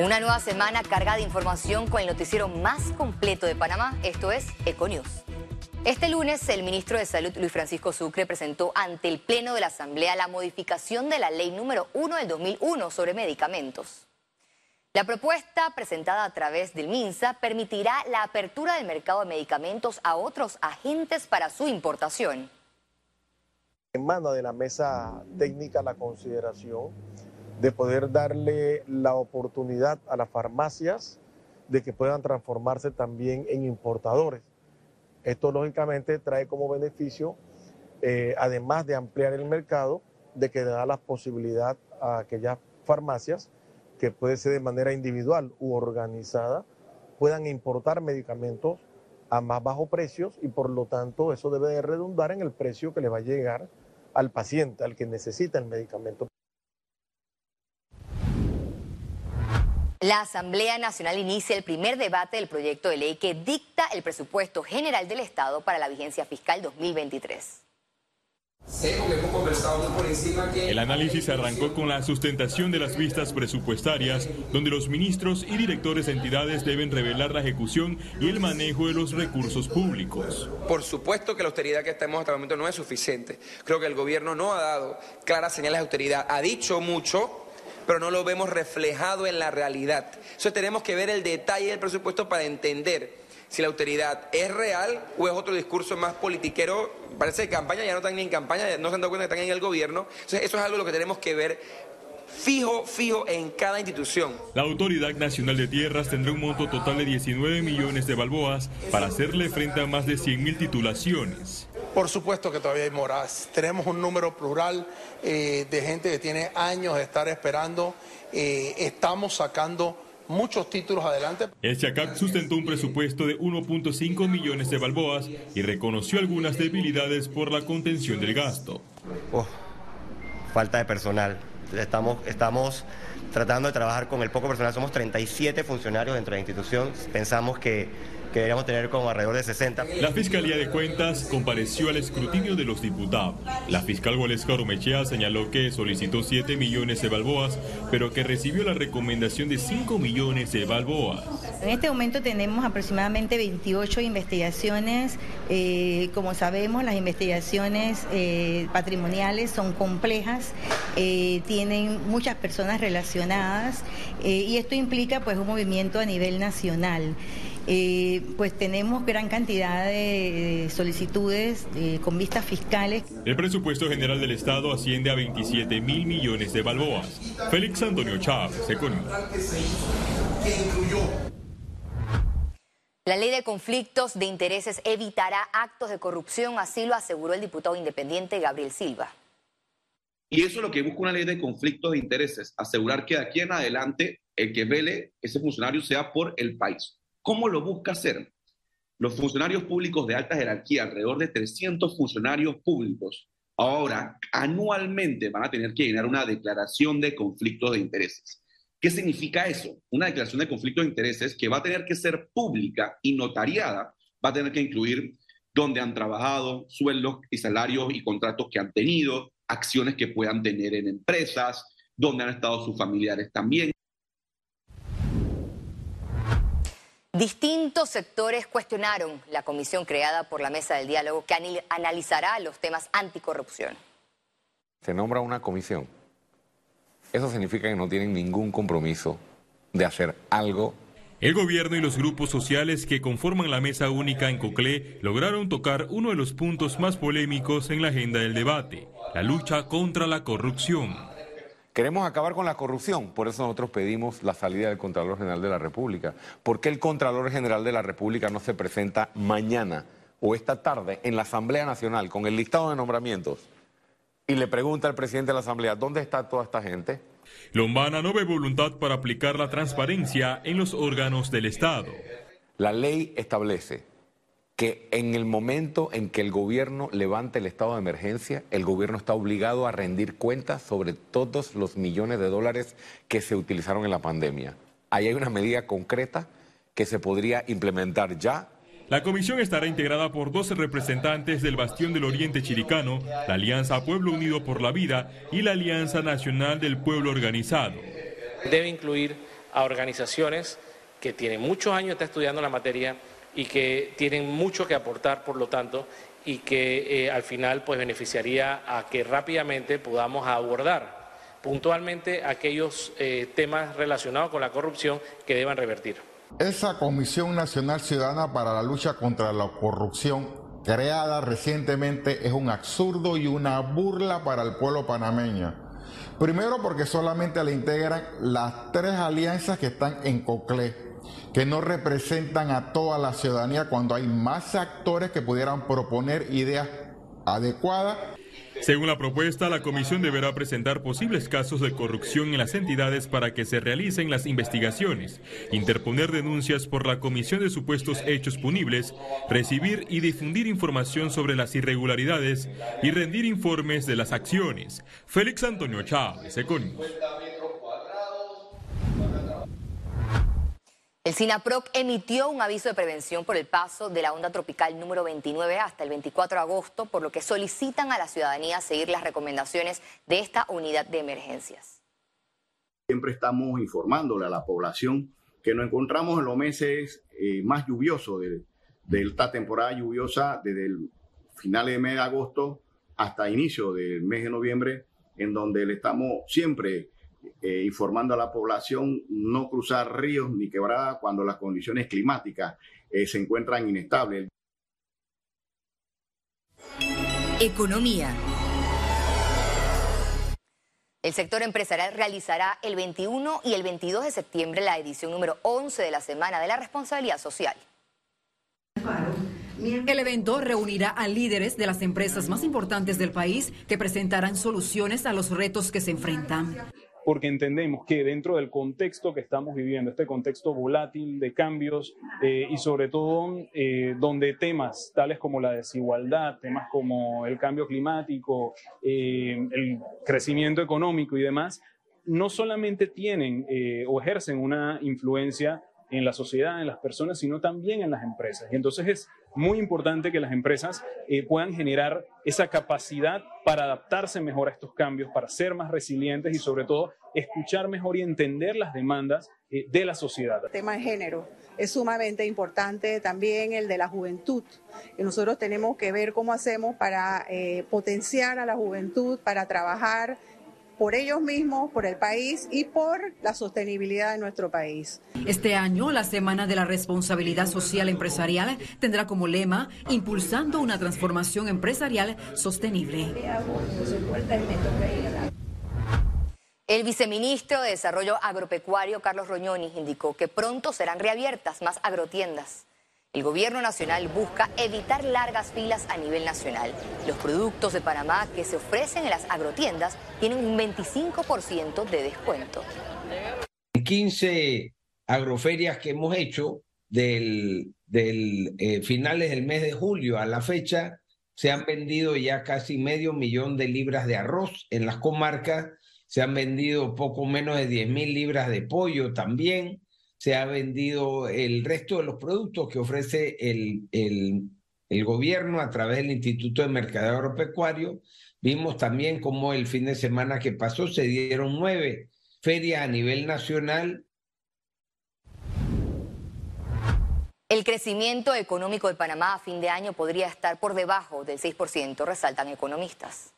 Una nueva semana cargada de información con el noticiero más completo de Panamá. Esto es Econews. Este lunes, el ministro de Salud, Luis Francisco Sucre, presentó ante el Pleno de la Asamblea la modificación de la ley número 1 del 2001 sobre medicamentos. La propuesta presentada a través del MINSA permitirá la apertura del mercado de medicamentos a otros agentes para su importación. Emana de la mesa técnica la consideración de poder darle la oportunidad a las farmacias de que puedan transformarse también en importadores. Esto lógicamente trae como beneficio, eh, además de ampliar el mercado, de que da la posibilidad a aquellas farmacias, que puede ser de manera individual u organizada, puedan importar medicamentos a más bajos precios y por lo tanto eso debe de redundar en el precio que le va a llegar al paciente, al que necesita el medicamento. La Asamblea Nacional inicia el primer debate del proyecto de ley que dicta el presupuesto general del Estado para la vigencia fiscal 2023. El análisis arrancó con la sustentación de las vistas presupuestarias, donde los ministros y directores de entidades deben revelar la ejecución y el manejo de los recursos públicos. Por supuesto que la austeridad que tenemos hasta el momento no es suficiente. Creo que el gobierno no ha dado claras señales de austeridad. Ha dicho mucho, pero no lo vemos reflejado en la realidad. Entonces tenemos que ver el detalle del presupuesto para entender si la autoridad es real o es otro discurso más politiquero. Parece que campaña ya no están en campaña, no se han dado cuenta que están en el gobierno. Entonces eso es algo lo que tenemos que ver fijo, fijo en cada institución. La Autoridad Nacional de Tierras tendrá un monto total de 19 millones de balboas para hacerle frente a más de 100 mil titulaciones. Por supuesto que todavía hay moras. Tenemos un número plural eh, de gente que tiene años de estar esperando. Eh, estamos sacando muchos títulos adelante. El CHACAC sustentó un presupuesto de 1.5 millones de balboas y reconoció algunas debilidades por la contención del gasto. Oh, falta de personal. Estamos, estamos tratando de trabajar con el poco personal. Somos 37 funcionarios dentro de la institución. Pensamos que que deberíamos tener como alrededor de 60. La Fiscalía de Cuentas compareció al escrutinio de los diputados. La fiscal Gualesca Romechea señaló que solicitó 7 millones de balboas, pero que recibió la recomendación de 5 millones de balboas. En este momento tenemos aproximadamente 28 investigaciones. Eh, como sabemos, las investigaciones eh, patrimoniales son complejas, eh, tienen muchas personas relacionadas y esto implica pues un movimiento a nivel nacional. Eh, pues tenemos gran cantidad de, solicitudes eh, con vistas fiscales. El presupuesto general del Estado asciende a 27 mil millones de balboas. Félix Antonio Chávez, Economía. La ley de conflictos de intereses evitará actos de corrupción, así lo aseguró el diputado independiente Gabriel Silva. Y eso es lo que busca una ley de conflictos de intereses, asegurar que de aquí en adelante el que vele ese funcionario sea por el país. ¿Cómo lo busca hacer? Los funcionarios públicos de alta jerarquía, alrededor de 300 funcionarios públicos, ahora anualmente van a tener que llenar una declaración de conflictos de intereses. ¿Qué significa eso? Una declaración de conflicto de intereses que va a tener que ser pública y notariada, va a tener que incluir dónde han trabajado, sueldos y salarios y contratos que han tenido, acciones que puedan tener en empresas, dónde han estado sus familiares también. Distintos sectores cuestionaron la comisión creada por la Mesa del Diálogo que analizará los temas anticorrupción. Se nombra una comisión. Eso significa que no tienen ningún compromiso de hacer algo. El gobierno y los grupos sociales que conforman la mesa única en Coclé lograron tocar uno de los puntos más polémicos en la agenda del debate, la lucha contra la corrupción. Queremos acabar con la corrupción, por eso nosotros pedimos la salida del Contralor General de la República. ¿Por qué el Contralor General de la República no se presenta mañana o esta tarde en la Asamblea Nacional con el listado de nombramientos y le pregunta al presidente de la Asamblea, ¿dónde está toda esta gente? Lombana no ve voluntad para aplicar la transparencia en los órganos del Estado. La ley establece que en el momento en que el gobierno levante el estado de emergencia, el gobierno está obligado a rendir cuentas sobre todos los millones de dólares que se utilizaron en la pandemia. Ahí hay una medida concreta que se podría implementar ya la comisión estará integrada por 12 representantes del Bastión del Oriente Chiricano, la Alianza Pueblo Unido por la Vida y la Alianza Nacional del Pueblo Organizado. Debe incluir a organizaciones que tienen muchos años de estudiando la materia y que tienen mucho que aportar, por lo tanto, y que eh, al final pues beneficiaría a que rápidamente podamos abordar puntualmente aquellos eh, temas relacionados con la corrupción que deban revertir. Esa Comisión Nacional Ciudadana para la Lucha contra la Corrupción, creada recientemente, es un absurdo y una burla para el pueblo panameño. Primero porque solamente la integran las tres alianzas que están en COCLE, que no representan a toda la ciudadanía cuando hay más actores que pudieran proponer ideas adecuadas según la propuesta, la comisión deberá presentar posibles casos de corrupción en las entidades para que se realicen las investigaciones, interponer denuncias por la comisión de supuestos hechos punibles, recibir y difundir información sobre las irregularidades y rendir informes de las acciones. Félix Antonio Chávez, Econius. El SINAPROC emitió un aviso de prevención por el paso de la onda tropical número 29 hasta el 24 de agosto, por lo que solicitan a la ciudadanía seguir las recomendaciones de esta unidad de emergencias. Siempre estamos informándole a la población que nos encontramos en los meses eh, más lluviosos de, de, esta temporada lluviosa, desde el final del mes de agosto hasta inicio del mes de noviembre, en donde le estamos siempre eh, informando a la población no cruzar ríos ni quebradas cuando las condiciones climáticas eh, se encuentran inestables. Economía. El sector empresarial realizará el 21 y el 22 de septiembre la edición número 11 de la Semana de la Responsabilidad Social. El evento reunirá a líderes de las empresas más importantes del país que presentarán soluciones a los retos que se enfrentan porque entendemos que dentro del contexto que estamos viviendo, este contexto volátil de cambios eh, y sobre todo eh, donde temas tales como la desigualdad, temas como el cambio climático, eh, el crecimiento económico y demás, no solamente tienen o ejercen una influencia en la sociedad, en las personas, sino también en las empresas. Y entonces es muy importante que las empresas eh, puedan generar esa capacidad para adaptarse mejor a estos cambios, para ser más resilientes y sobre todo escuchar mejor y entender las demandas eh, de la sociedad. El tema de género es sumamente importante, también el de la juventud. Y nosotros tenemos que ver cómo hacemos para eh, potenciar a la juventud, para trabajar por ellos mismos, por el país y por la sostenibilidad de nuestro país. Este año, la Semana de la Responsabilidad Social Empresarial tendrá como lema Impulsando una transformación empresarial sostenible. El viceministro de Desarrollo Agropecuario, Carlos Roñoni, indicó que pronto serán reabiertas más agrotiendas. El gobierno nacional busca evitar largas filas a nivel nacional. Los productos de Panamá que se ofrecen en las agrotiendas tienen un 25% de descuento. 15 agroferias que hemos hecho del, eh, finales del mes de julio a la fecha, se han vendido ya casi medio millón de libras de arroz en las comarcas, se han vendido poco menos de 10 mil libras de pollo también se ha vendido el resto de los productos que ofrece el, el, gobierno a través del Instituto de Mercadeo Agropecuario. Vimos también cómo el fin de semana que pasó se dieron nueve ferias a nivel nacional El crecimiento económico de Panamá a fin de año podría estar por debajo del 6%, resaltan economistas.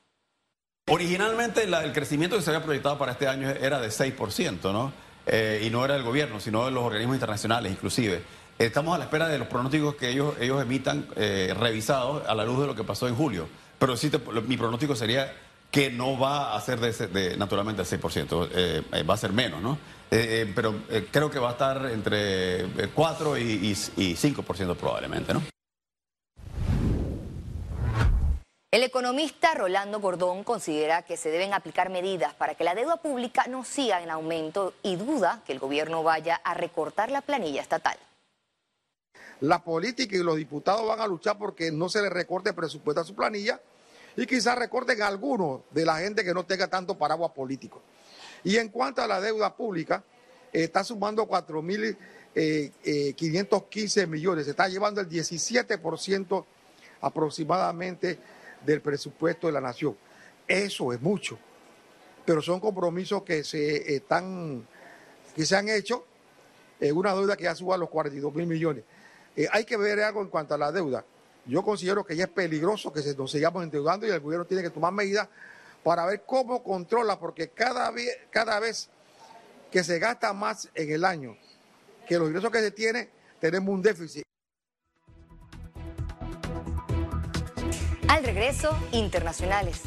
Originalmente el crecimiento que se había proyectado para este año era de 6%, ¿no? Eh, y no era el gobierno, sino de los organismos internacionales inclusive. Estamos a la espera de los pronósticos que ellos, ellos emitan eh, revisados a la luz de lo que pasó en julio. Pero sí, mi pronóstico sería que no va a ser de, de naturalmente el 6%, eh, va a ser menos, ¿no? pero creo que va a estar entre 4 y, y, y 5% probablemente, ¿no? El economista Rolando Gordón considera que se deben aplicar medidas para que la deuda pública no siga en aumento y duda que el gobierno vaya a recortar la planilla estatal. La política y los diputados van a luchar porque no se le recorte presupuesto a su planilla y quizás recorten a algunos de la gente que no tenga tanto paraguas político. Y en cuanto a la deuda pública, está sumando 4.515 eh, eh, millones, se está llevando el 17% aproximadamente del presupuesto de la nación. Eso es mucho, pero son compromisos que se están que se han hecho, eh, una deuda que ya suba a los 42 mil millones. Eh, hay que ver algo en cuanto a la deuda. Yo considero que ya es peligroso que nos sigamos endeudando y el gobierno tiene que tomar medidas para ver cómo controla, porque cada, vez, cada vez que se gasta más en el año que los ingresos que se tiene, tenemos un déficit. Al regreso, internacionales.